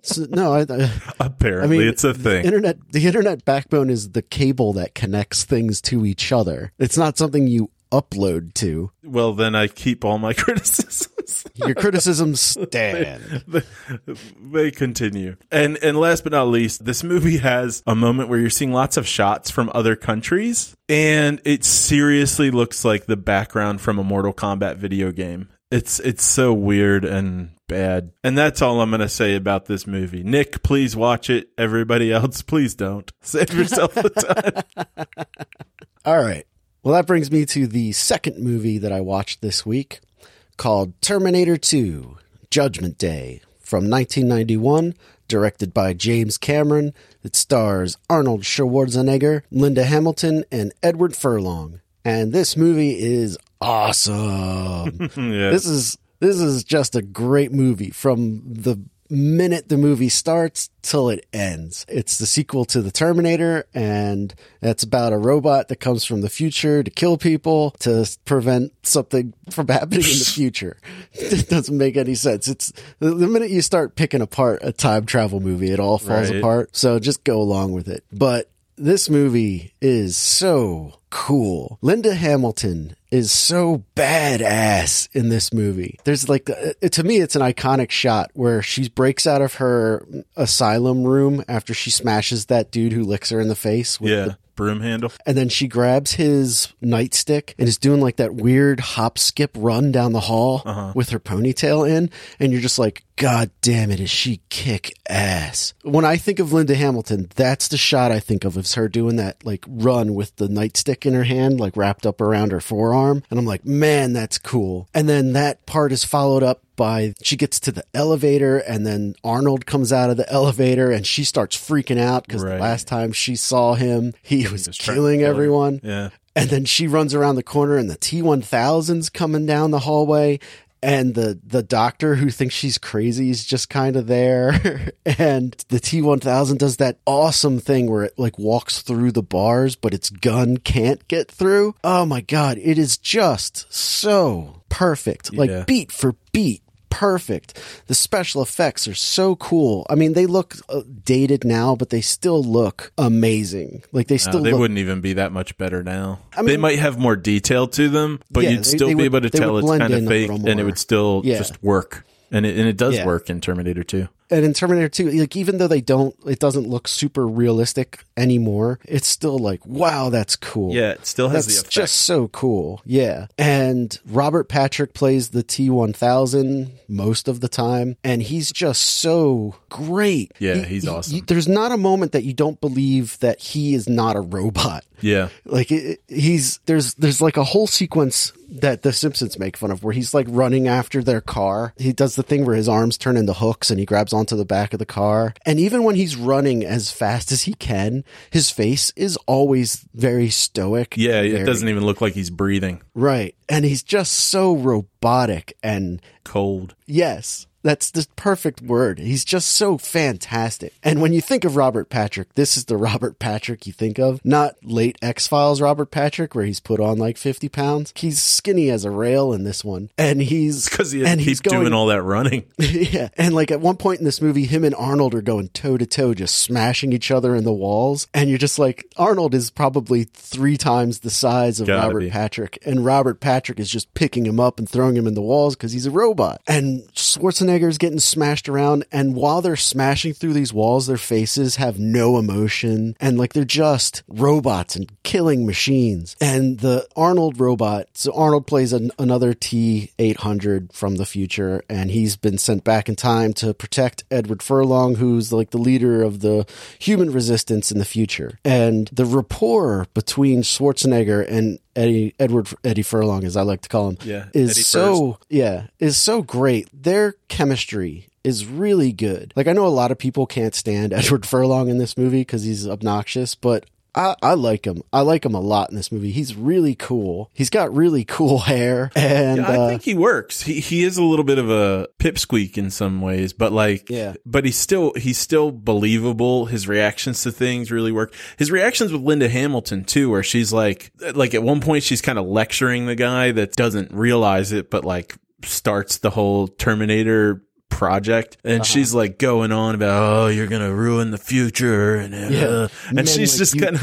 So, no, I, I, Apparently, I mean, it's a thing. Internet, the internet backbone is the cable that connects things to each other. It's not something you upload to. well, then I keep all my criticisms. Your criticisms stand. they, they continue. And and last but not least, this movie has a moment where you're seeing lots of shots from other countries, and it seriously looks like the background from a Mortal Kombat video game. It's it's so weird and bad. And that's all I'm going to say about this movie. Nick, please watch it. Everybody else, please don't. Save yourself the time. All right. Well, that brings me to the second movie that I watched this week called Terminator 2 Judgment Day from 1991, directed by James Cameron. It stars Arnold Schwarzenegger, Linda Hamilton, and Edward Furlong. And this movie is awesome. yeah. This is this is just a great movie from the minute the movie starts till it ends. It's the sequel to The Terminator and it's about a robot that comes from the future to kill people to prevent something from happening in the future. It doesn't make any sense. It's the, minute you start picking apart a time travel movie, it all falls Right. apart. So just go along with it. But this movie is so cool. Linda Hamilton is so badass in this movie. There's like, uh, to me, it's an iconic shot where she breaks out of her asylum room after she smashes that dude who licks her in the face with yeah. the Broom handle. and then she grabs his nightstick and is doing like that weird hop skip run down the hall with her ponytail in. And you're just like, God damn it, is she kick ass? When I think of Linda Hamilton, that's the shot I think of is her doing that like run with the nightstick in her hand, like wrapped up around her forearm. And I'm like, man, that's cool. And then that part is followed up by she gets to the elevator and then Arnold comes out of the elevator and she starts freaking out because Right. the last time she saw him, he was was killing everyone. Yeah. And then she runs around the corner and the T1000's coming down the hallway and the the doctor who thinks she's crazy is just kind of there and the T1000 does that awesome thing where it like walks through the bars but its gun can't get through. Oh my god, it is just so perfect. Like beat for beat perfect. The special effects are so cool. I mean, they look uh, dated now, but they still look amazing. Like they No, still they look wouldn't even be that much better now. I mean, they might have more detail to them, but Yeah, you'd they- still they be would- able to tell it's kind of fake, and it would still Yeah. just work. And it and it does Yeah. work in Terminator 2. And in Terminator 2, like even though they don't, it doesn't look super realistic anymore, it's still like, wow, that's cool. Yeah, it still has That's the effect. just so cool. Yeah. And Robert Patrick plays the T1000 most of the time. And he's just so great. Yeah, He- he's he- awesome. you- there's not a moment that you don't believe that he is not a robot. yeah. Like it, he's there's there's like a whole sequence that the Simpsons make fun of where he's like running after their car. He does the thing where his arms turn into hooks and he grabs onto the back of the car. And even when he's running as fast as he can, his face is always very stoic. Yeah, it very- doesn't even look like he's breathing. right. And he's just so robotic and Cold. Yes. That's the perfect word. He's just so fantastic. And when you think of Robert Patrick, this is the Robert Patrick you think of. Not late X Files Robert Patrick, where he's put on like 50 pounds. He's skinny as a rail in this one. And he's. Because he and keeps doing all that running. yeah. And like at one point in this movie, him and Arnold are going toe to toe, just smashing each other in the walls. And you're just like, Arnold is probably three times the size of Gotta Robert be. Patrick. And Robert Patrick is just picking him up and throwing him in the walls because he's a robot. And Schwarzenegger's getting smashed around. And while they're smashing through these walls, their faces have no emotion. And like they're just robots and killing machines. And the Arnold robot, so Arnold plays an, another T 800 from the future. And he's been sent back in time to protect Edward Furlong, who's like the leader of the human resistance in the future. And the rapport between Schwarzenegger and Eddie Edward Eddie Furlong, as I like to call him, Yeah, is Eddie so yeah, is so great. Their chemistry is really good. Like I know a lot of people can't stand Edward Furlong in this movie because he's obnoxious, but I, I like him. I like him a lot in this movie. He's really cool. He's got really cool hair, and Yeah, I uh, think he works. He he is a little bit of a pipsqueak in some ways, but like, Yeah. But he's still he's still believable. His reactions to things really work. His reactions with Linda Hamilton too, where she's like, like at one point she's kind of lecturing the guy that doesn't realize it, but like starts the whole Terminator project Uh-huh. and she's like going on about oh you're gonna ruin the future and uh, Yeah. and Men she's like just kind of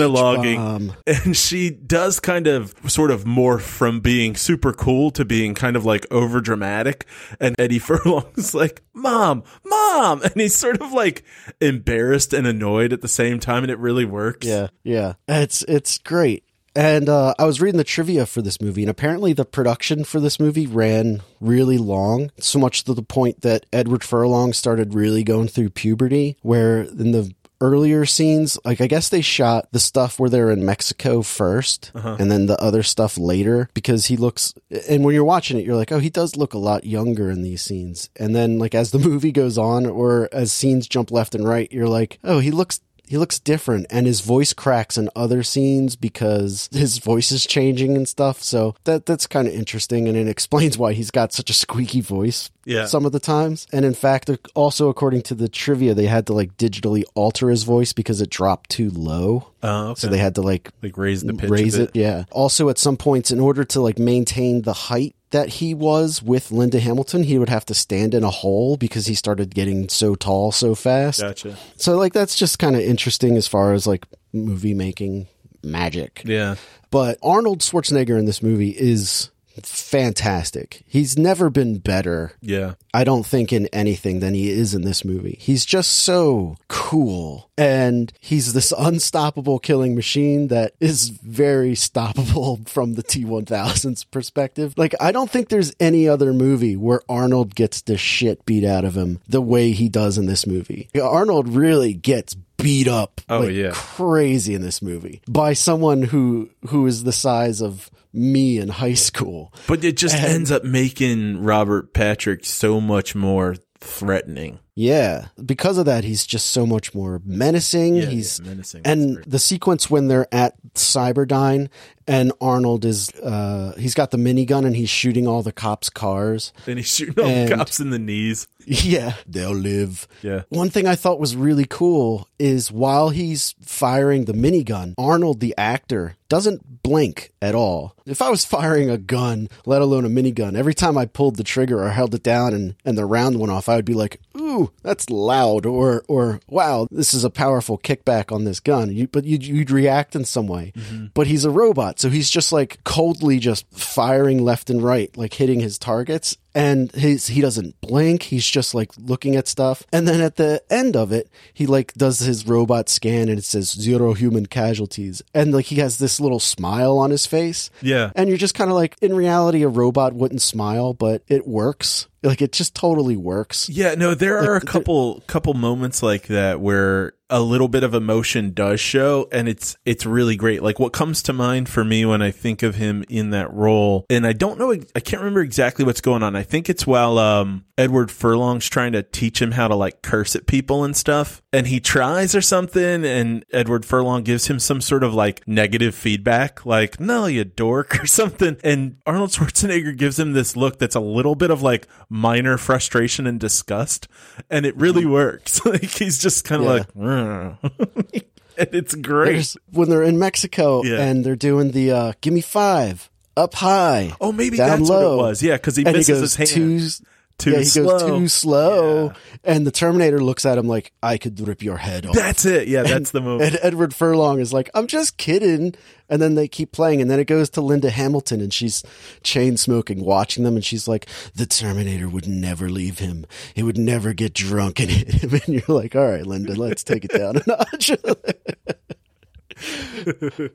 monologuing and she does kind of sort of morph from being super cool to being kind of like over dramatic and eddie furlong's like mom mom and he's sort of like embarrassed and annoyed at the same time and it really works Yeah, yeah. It's it's great. And uh, I was reading the trivia for this movie, and apparently the production for this movie ran really long, so much to the point that Edward Furlong started really going through puberty. Where in the earlier scenes, like I guess they shot the stuff where they're in Mexico 1st and then the other stuff later because he looks. And when you're watching it, you're like, oh, he does look a lot younger in these scenes. And then like as the movie goes on, or as scenes jump left and right, you're like, oh, he looks he looks different and his voice cracks in other scenes because his voice is changing and stuff. So that that's kind of interesting and it explains why he's got such a squeaky voice Yeah. some of the times. And in fact also according to the trivia they had to like digitally alter his voice because it dropped too low. Oh, okay. so they had to like like raise the pitch raise it yeah. Also at some points in order to like maintain the height that he was with Linda Hamilton he would have to stand in a hole because he started getting so tall so fast. Gotcha. So like that's just kind of interesting as far as like movie making magic. yeah. But Arnold Schwarzenegger in this movie is fantastic. He's never been better, yeah I don't think, in anything than he is in this movie. He's just so cool. And he's this unstoppable killing machine that is very stoppable from the T 1000's perspective. Like, I don't think there's any other movie where Arnold gets the shit beat out of him the way he does in this movie. Arnold really gets beat up Oh, like yeah. crazy in this movie by someone who who is the size of me in high school. but it just And- ends up making robert patrick so much more threatening Yeah, because of that, he's just so much more menacing. Yeah, he's yeah, menacing. And great. the sequence when they're at Cyberdyne and Arnold is uh he's got the minigun and he's shooting all the cops' cars. and he's shooting all the cops in the knees Yeah, they'll live. Yeah. One thing I thought was really cool is while he's firing the minigun, Arnold, the actor, doesn't blink at all. If I was firing a gun, let alone a minigun, every time I pulled the trigger or held it down and, and the round went off, I would be like, ooh, that's loud, or or wow, this is a powerful kickback on this gun. You, but you'd, you'd react in some way. Mm-hmm. But he's a robot, so he's just like coldly just firing left and right, like hitting his targets. And he's, he doesn't blink. He's just like looking at stuff. And then at the end of it, he like does his robot scan and it says zero human casualties. And like he has this little smile on his face. Yeah. And you're just kind of like, in reality, a robot wouldn't smile, but it works. Like it just totally works. Yeah, no, there are a couple couple moments like that where a little bit of emotion does show and it's it's really great. Like what comes to mind for me when I think of him in that role and I don't know I can't remember exactly what's going on. I think it's while um Edward Furlong's trying to teach him how to like curse at people and stuff and he tries or something and Edward Furlong gives him some sort of like negative feedback like no you dork or something and Arnold Schwarzenegger gives him this look that's a little bit of like minor frustration and disgust and it really works like he's just kind of Yeah. like "Mm." and it's great There's, when they're in Mexico Yeah. and they're doing the uh, give me five, up high. oh maybe down that's low. what it was yeah because he and misses his hand too yeah, he slow goes too slow. And the Terminator looks at him like, I could rip your head off. that's it yeah that's the moment and Edward Furlong is like, I'm just kidding. And then they keep playing. And then it goes to Linda Hamilton and she's chain smoking, watching them. And she's like, the Terminator would never leave him. He would never get drunk and hit him. And you're like, all right, Linda, let's take it down a notch.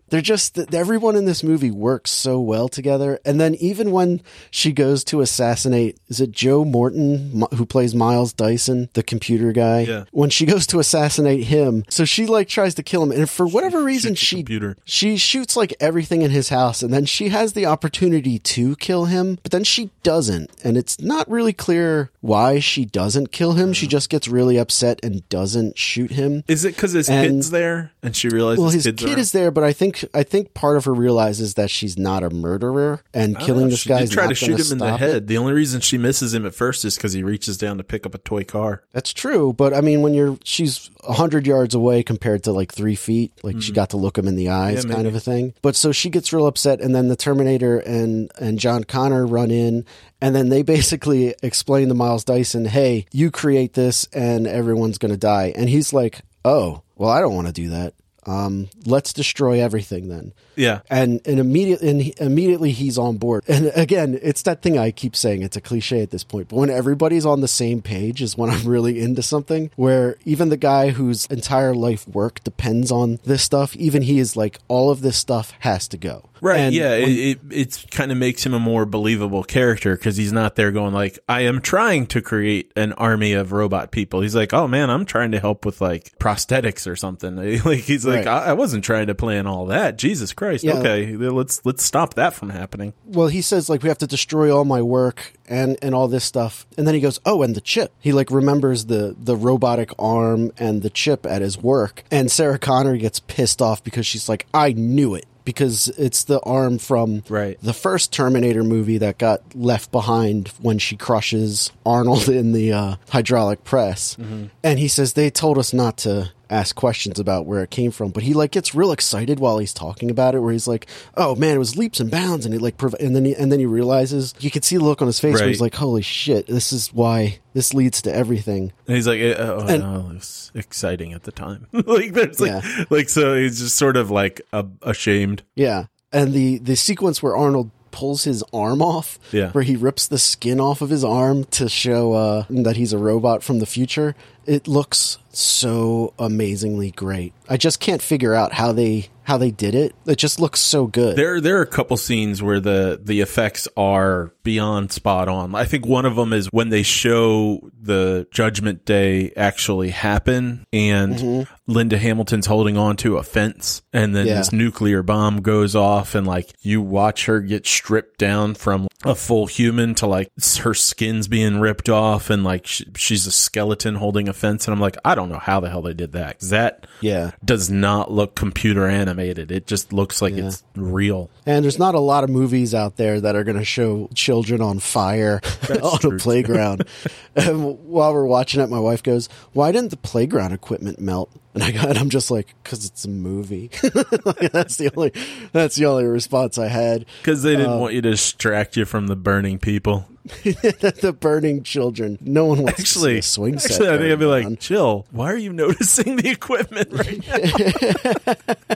They're just everyone in this movie works so well together. And then even when she goes to assassinate, is it Joe Morton who plays Miles Dyson, the computer guy? Yeah. When she goes to assassinate him, so she like tries to kill him, and for whatever reason, she computer. she shoots like everything in his house, and then she has the opportunity to kill him, but then she doesn't, and it's not really clear why she doesn't kill him. She just gets really upset and doesn't shoot him. is it because his And- kid's there and she realizes Well, his kids kid are is there, but I think I think part of her realizes that she's not a murderer, and killing know, this she guy is try to shoot him in the stop it. head. The only reason she misses him at first is because he reaches down to pick up a toy car. That's true, but I mean, when you're she's a hundred yards away compared to like three feet, like she got to look him in the eyes, Mm-hmm. Yeah, kind of a thing. But so she gets real upset, and then the Terminator and and John Connor run in, and then they basically explain to Miles Dyson, "Hey, you create this, and everyone's gonna die," and he's like, "Oh, well, I don't want to do that. Um, let's destroy everything then." Yeah. and and immediately and he- immediately he's on board. And again, it's that thing I keep saying. It's a cliche at this point, but when everybody's on the same page is when I'm really into something. Where even the guy whose entire life work depends on this stuff, even he is like, all of this stuff has to go. Right. And yeah. when- It, it kind of makes him a more believable character because he's not there going like, I am trying to create an army of robot people. He's like, oh man, I'm trying to help with like prosthetics or something. like he's like, Right. I, I wasn't trying to plan all that. Jesus Christ. Yeah. Okay, let's let's stop that from happening. well, he says like we have to destroy all my work and and all this stuff, and then he goes, oh, and the chip. He like remembers the the robotic arm and the chip at his work, and Sarah Connor gets pissed off because she's like, I knew it. Because it's the arm from Right. the first Terminator movie that got left behind when she crushes Arnold in the uh, hydraulic press. And he says they told us not to ask questions about where it came from, but he like gets real excited while he's talking about it, where he's like, "Oh man, it was leaps and bounds," and he like, prov- and then he, and then he realizes you can see the look on his face where he's like, "Holy shit, this is why this leads to everything." And he's like, eh, oh, And- no, it was exciting at the time. like there's like, Yeah. like so he's just sort of like a, ashamed. Yeah, and the the sequence where Arnold pulls his arm off, Yeah. where he rips the skin off of his arm to show uh, that he's a robot from the future. It looks so amazingly great. I just can't figure out how they how they did it. It just looks so good. There, there are a couple scenes where the the effects are beyond spot on. I think one of them is when they show the Judgment Day actually happen, and mm-hmm. Linda Hamilton's holding on to a fence, and then Yeah. this nuclear bomb goes off, and like you watch her get stripped down from a full human to like her skin's being ripped off, and like sh- she's a skeleton holding a fence, and I'm like, I don't know how the hell they did that. that yeah. does not look computer animated. It just looks like Yeah. it's real. And there's not a lot of movies out there that are going to show children on fire on a playground. and while we're watching it, my wife goes, "Why didn't the playground equipment melt?" And I got, and I'm just like, "Cause it's a movie." Like, that's the only that's the only response I had. Because they didn't um, want you to distract you from the burning people. the burning children. No one wants Actually, to see swing set. actually, I think I'd be like, down. chill. Why are you noticing the equipment right now?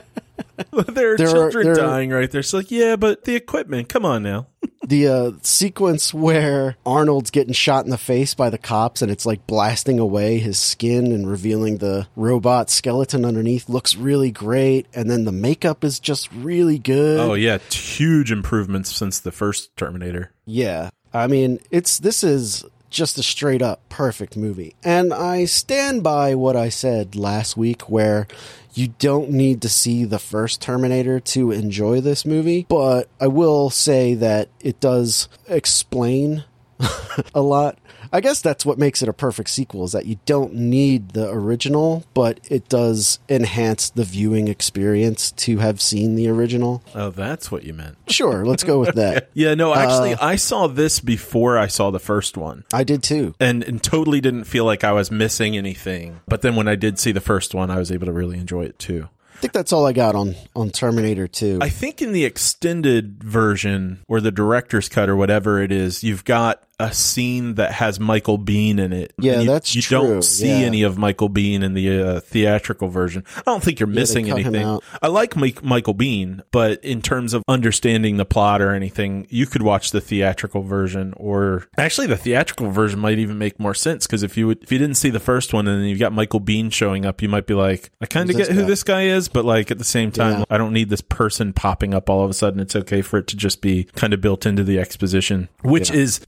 there are There are- children there are- dying right there. It's like, yeah, but the equipment. Come on now. the uh, sequence where Arnold's getting shot in the face by the cops and it's like blasting away his skin and revealing the robot skeleton underneath looks really great. And then the makeup is just really good. Oh yeah, huge improvements since the first Terminator. Yeah. I mean, it's this is just a straight up perfect movie. And I stand by what I said last week where you don't need to see the first Terminator to enjoy this movie, but I will say that it does explain a lot. I guess that's what makes it a perfect sequel is that you don't need the original, but it does enhance the viewing experience to have seen the original. Oh, that's what you meant. Sure, let's go with that. Yeah, no, actually, Uh, I saw this before I saw the first one. I did too. And, and totally didn't feel like I was missing anything. But then when I did see the first one, I was able to really enjoy it too. I think that's all I got on on Terminator 2. I think in the extended version or the director's cut or whatever it is, you've got a scene that has Michael Biehn in it. Yeah, you, that's you true, don't see yeah. any of Michael Biehn in the uh, theatrical version. I don't think you're missing him anything. I like Mike, Michael Biehn, but in terms of understanding the plot or anything, you could watch the theatrical version or actually the theatrical version might even make more sense because if you would, if you didn't see the first one and then you've got Michael Biehn showing up, you might be like, I kind of get who guy? this guy is, but like at the same time, Yeah. I don't need this person popping up all of a sudden. It's okay for it to just be kind of built into the exposition, which is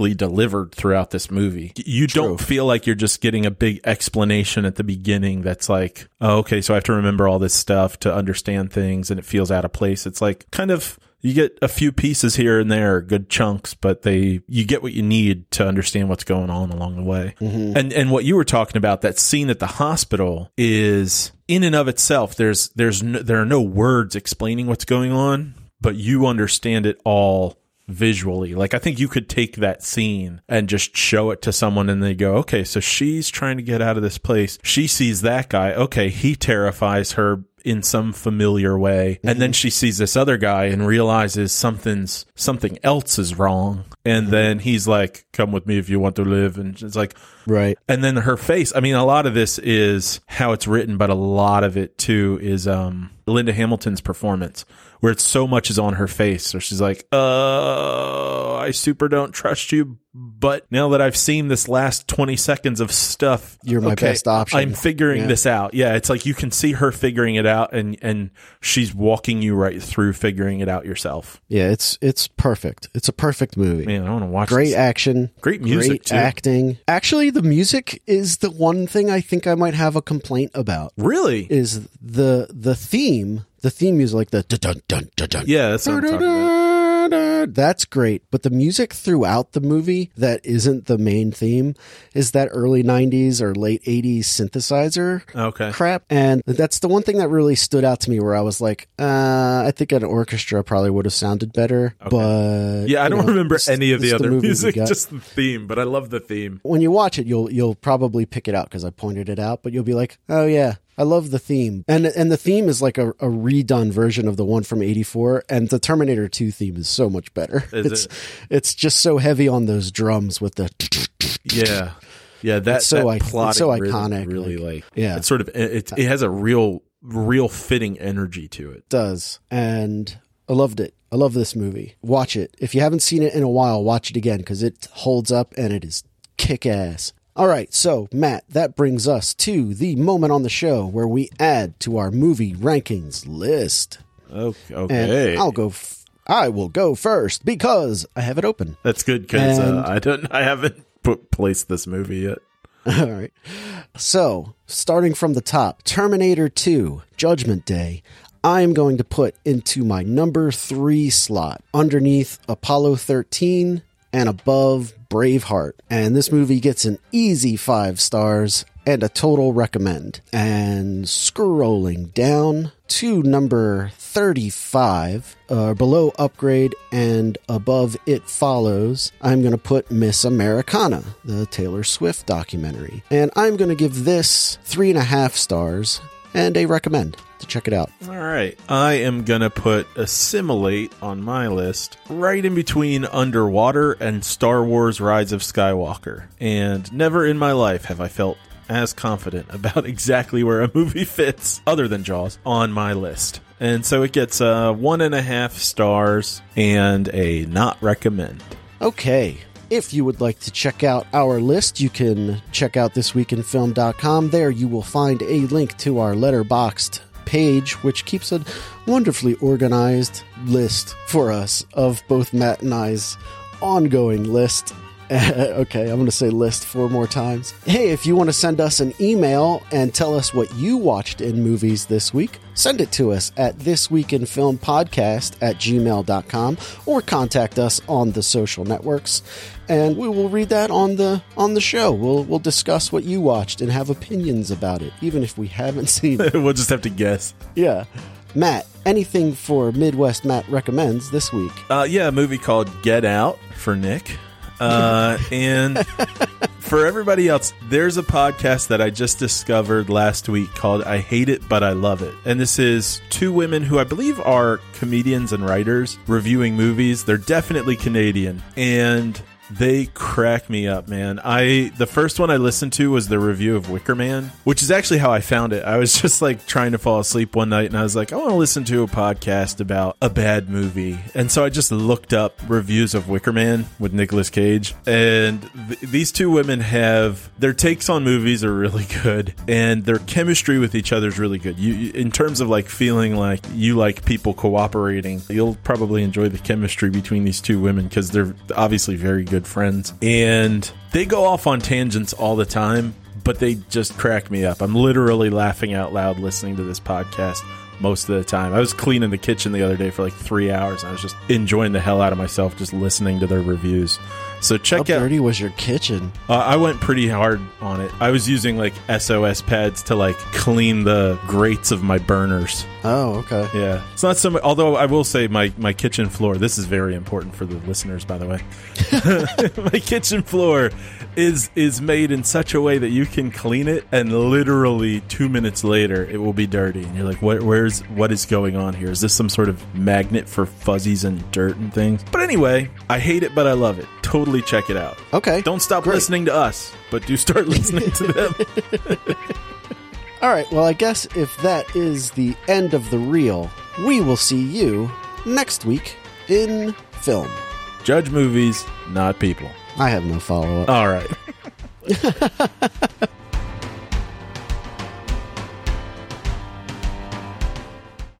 perfectly delivered throughout this movie. You don't feel like you're just getting a big explanation at the beginning that's like, oh, okay, so I have to remember all this stuff to understand things and it feels out of place. It's like kind of you get a few pieces here and there, good chunks, but they you get what you need to understand what's going on along the way. Mm-hmm. And and what you were talking about that scene at the hospital is in and of itself. There's there's no, there are no words explaining what's going on, but you understand it all visually. Like I think you could take that scene and just show it to someone and they go, "Okay, so she's trying to get out of this place. She sees that guy. Okay, he terrifies her in some familiar way. And then mhm. she sees this other guy and realizes something's something else is wrong. And mm-hmm. then he's like, "Come with me if you want to live." And it's like right. and then her face. I mean, a lot of this is how it's written, but a lot of it too is um Linda Hamilton's performance, where it's so much is on her face, where she's like, "Uh, I super don't trust you." But now that I've seen this last twenty seconds of stuff, You're my best option. I'm figuring Yeah. this out. Yeah, it's like you can see her figuring it out, and and she's walking you right through figuring it out yourself. Yeah, it's it's perfect. It's a perfect movie. Man, I want to watch. Great this. action. Great music, Great too. acting. Actually, the music is the one thing I think I might have a complaint about. Really? Is the the theme, the theme music like the dun dun dun dun. yeah, that's what I'm talking about. That's great, but the music throughout the movie that isn't the main theme is that early 90s or late 80s synthesizer Okay. crap. And that's the one thing that really stood out to me where I was like, uh, I think an orchestra probably would have sounded better. But Yeah, I don't know, remember any of the other we music, just the theme. But I love the theme. when you watch it, you'll you'll probably pick it out because I pointed it out. But you'll be like, oh yeah, I love the theme, and and the theme is like a, a redone version of the one from '84, and the Terminator 2 theme is so much better. Is it's it? it's just so heavy on those drums with the Yeah, yeah. that's so that plotting so iconic, Really, like, Yeah. It's sort of it. It has a real, real fitting energy to it. does, and I loved it. I love this movie. Watch it if you haven't seen it in a while. Watch it again because it holds up and it is kick ass. All right, so Matt, that brings us to the moment on the show where we add to our movie rankings list. Okay, okay. I'll go. F- I will go first because I have it open. that's good because uh, I don't. I haven't put placed this movie yet. All right. So, starting from the top, Terminator 2, Judgment Day. I am going to put into my number three slot underneath Apollo 13 and above Braveheart. And this movie gets an easy five stars and a total recommend. And scrolling down to number 35, uh, below Upgrade and above It Follows, I'm going to put Miss Americana, the Taylor Swift documentary. And I'm going to give this three and a half stars and a recommend to check it out. All right. I am going to put Assimilate on my list right in between Underwater and Star Wars Rise of Skywalker. And never in my life have I felt as confident about exactly where a movie fits, other than Jaws, on my list. And so it gets uh, one and a half stars and a not recommend. Okay. If you would like to check out our list, you can check out thisweekinfilm.com. There you will find a link to our Letterboxd page, which keeps a wonderfully organized list for us of both Matt and I's ongoing list. okay, I'm going to say list four more times. Hey, if you want to send us an email and tell us what you watched in movies this week, send it to us at thisweekinfilmpodcast at gmail.com or contact us on the social networks and we will read that on the on the show. We'll we'll discuss what you watched and have opinions about it, even if we haven't seen it. we'll just have to guess. Yeah. Matt, anything for Midwest Matt recommends this week? Uh, yeah, a movie called Get Out for Nick. Uh, and for everybody else, there's a podcast that I just discovered last week called I Hate It, But I Love It. And this is two women who I believe are comedians and writers reviewing movies. They're definitely Canadian. And they crack me up, man. I the first one I listened to was the review of Wicker Man, which is actually how I found it. I was just like trying to fall asleep one night and I was like, I want to listen to a podcast about a bad movie. And so I just looked up reviews of Wicker Man with Nicolas Cage. And th- these two women have their takes on movies are really good and their chemistry with each other is really good. You in terms of like feeling like you like people cooperating, you'll probably enjoy the chemistry between these two women because they're obviously very good friends. And they go off on tangents all the time, but they just crack me up. I'm literally laughing out loud listening to this podcast most of the time. I was cleaning the kitchen the other day for like three hours and I was just enjoying the hell out of myself just listening to their reviews. So check How out. dirty was your kitchen? Uh, I went pretty hard on it. I was using like SOS pads to like clean the grates of my burners. Oh, okay. Yeah, it's not so. much Although I will say my my kitchen floor. This is very important for the listeners, by the way. my kitchen floor is is made in such a way that you can clean it, and literally two minutes later it will be dirty, and you're like, "What? Where's what is going on here? Is this some sort of magnet for fuzzies and dirt and things?" But anyway, I hate it, but I love it. Totally check it out. Okay. Don't stop Great. listening to us, but do start listening to them. All right. Well, I guess if that is the end of the reel, we will see you next week in film. Judge movies, not people. I have no follow up. All right.